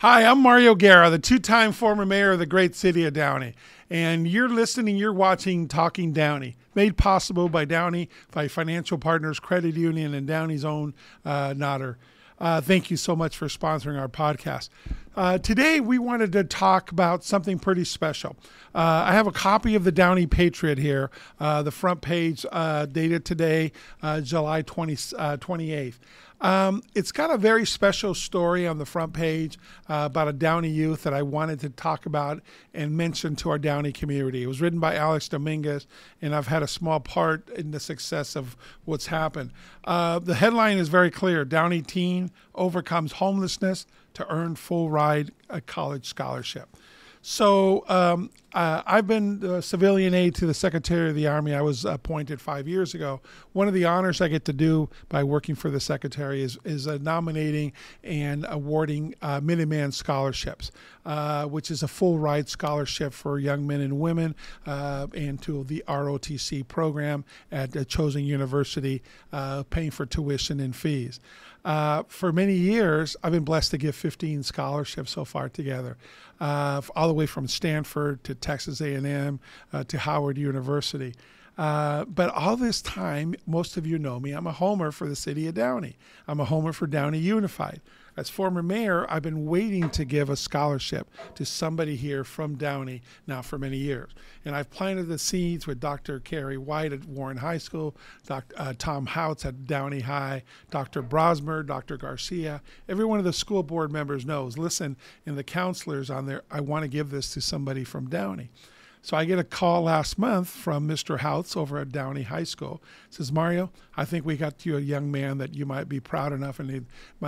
Hi, I'm Mario Guerra, the two time former mayor of the great city of Downey. And you're listening, you're watching Talking Downey, made possible by Downey, by Financial Partners Credit Union, and Downey's own uh, Nodder. Uh, thank you so much for sponsoring our podcast. Uh, today, we wanted to talk about something pretty special. Uh, I have a copy of the Downey Patriot here, uh, the front page uh, dated today, uh, July 20, 28th. Um, it's got a very special story on the front page uh, about a Downey youth that I wanted to talk about and mention to our Downey community. It was written by Alex Dominguez, and I've had a small part in the success of what's happened. Uh, the headline is very clear Downey teen overcomes homelessness to earn full ride a college scholarship. So um, uh, I've been civilian aide to the Secretary of the Army. I was appointed five years ago. One of the honors I get to do by working for the Secretary is is uh, nominating and awarding uh, Minuteman scholarships, uh, which is a full ride scholarship for young men and women, uh, and to the ROTC program at a chosen university, uh, paying for tuition and fees. Uh, for many years, I've been blessed to give 15 scholarships so far together, uh, all the way from Stanford to Texas A&M uh, to Howard University. Uh, but all this time, most of you know me. I'm a homer for the city of Downey. I'm a homer for Downey Unified. As former mayor, I've been waiting to give a scholarship to somebody here from Downey now for many years. And I've planted the seeds with Dr. Carrie White at Warren High School, Dr. Uh, Tom Houts at Downey High, Dr. Brosmer, Dr. Garcia. Every one of the school board members knows, listen, and the counselors on there, I want to give this to somebody from Downey. So I get a call last month from Mr. Houts over at Downey High School. says, Mario, I think we got you a young man that you might be proud enough and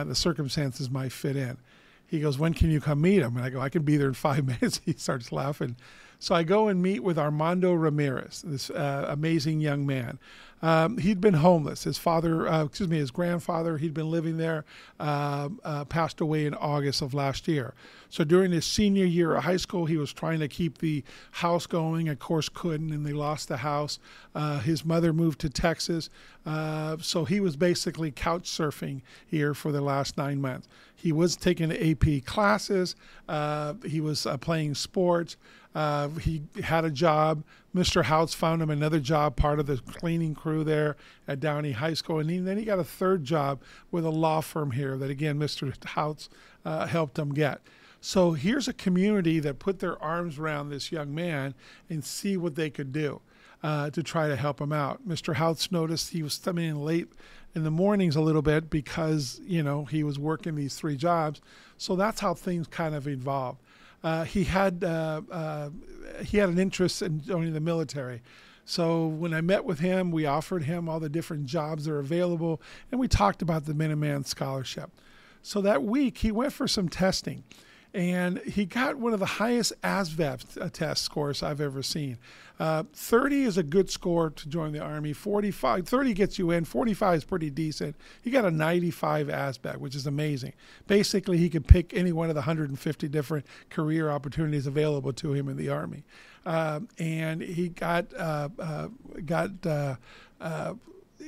the circumstances might fit in. He goes, when can you come meet him? And I go, I can be there in five minutes. He starts laughing. So I go and meet with Armando Ramirez, this uh, amazing young man. Um, he'd been homeless. His father, uh, excuse me, his grandfather, he'd been living there, uh, uh, passed away in August of last year. So during his senior year of high school, he was trying to keep the house going. Of course, couldn't, and they lost the house. Uh, his mother moved to Texas, uh, so he was basically couch surfing here for the last nine months. He was taking AP classes. Uh, he was playing sports. Uh, he had a job. Mr. Houts found him another job, part of the cleaning crew there at Downey High School. And he, then he got a third job with a law firm here that, again, Mr. Houts uh, helped him get. So here's a community that put their arms around this young man and see what they could do uh, to try to help him out. Mr. Houts noticed he was coming in late in the mornings a little bit because, you know, he was working these three jobs. So that's how things kind of evolved. Uh, he had uh, uh, he had an interest in joining the military. So when I met with him, we offered him all the different jobs that are available, and we talked about the Minuteman Scholarship. So that week, he went for some testing and he got one of the highest ASVAB test scores I've ever seen. Uh, 30 is a good score to join the Army. 45, 30 gets you in. 45 is pretty decent. He got a 95 ASVAB, which is amazing. Basically, he could pick any one of the 150 different career opportunities available to him in the Army, uh, and he got uh, uh got uh, uh,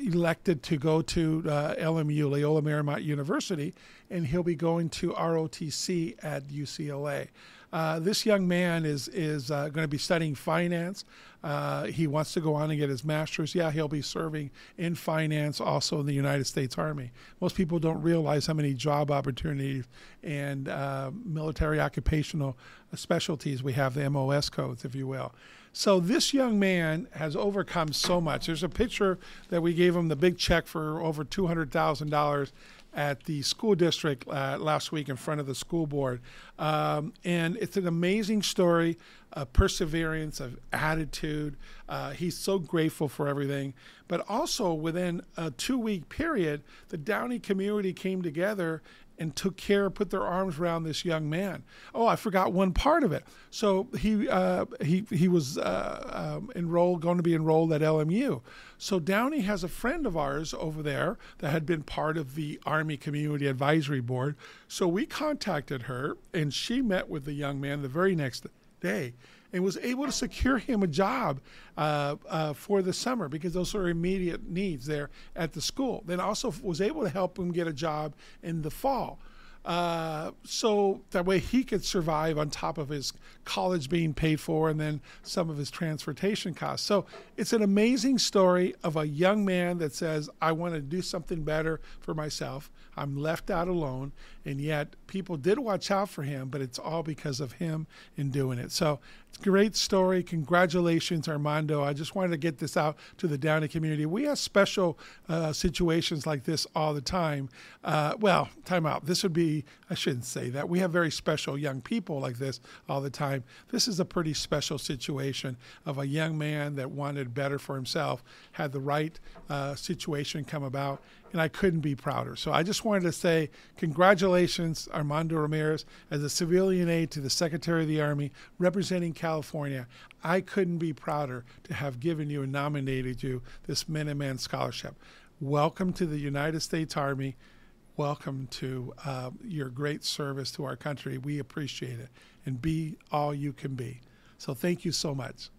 elected to go to uh, LMU, Loyola Marymount University, and he'll be going to ROTC at UCLA. Uh, this young man is is uh, going to be studying finance. Uh, he wants to go on and get his master's. Yeah, he'll be serving in finance also in the United States Army. Most people don't realize how many job opportunities and uh, military occupational specialties we have, the MOS codes, if you will. So this young man has overcome so much. There's a picture that we gave him the big check for over two hundred thousand dollars at the school district uh, last week in front of the school board. Um, and it's an amazing story of perseverance, of attitude. Uh, he's so grateful for everything. But also within a two week period, the Downey community came together and took care, put their arms around this young man. Oh, I forgot one part of it. So he uh, he he was uh, um, enrolled, going to be enrolled at LMU. So Downey has a friend of ours over there that had been part of the Army Community Advisory Board. So we contacted her, and she met with the young man the very next day and was able to secure him a job uh, uh, for the summer because those are immediate needs there at the school. Then also was able to help him get a job in the fall. Uh, so that way he could survive on top of his college being paid for and then some of his transportation costs. So it's an amazing story of a young man that says, I want to do something better for myself. I'm left out alone. And yet people did watch out for him, but it's all because of him in doing it. So it's a great story. Congratulations, Armando. I just wanted to get this out to the Downey community. We have special uh, situations like this all the time. Uh, well, time out. This would I shouldn't say that. We have very special young people like this all the time. This is a pretty special situation of a young man that wanted better for himself, had the right uh, situation come about, and I couldn't be prouder. So I just wanted to say congratulations, Armando Ramirez, as a civilian aide to the Secretary of the Army representing California. I couldn't be prouder to have given you and nominated you this Minuteman Scholarship. Welcome to the United States Army. Welcome to uh, your great service to our country. We appreciate it. And be all you can be. So thank you so much.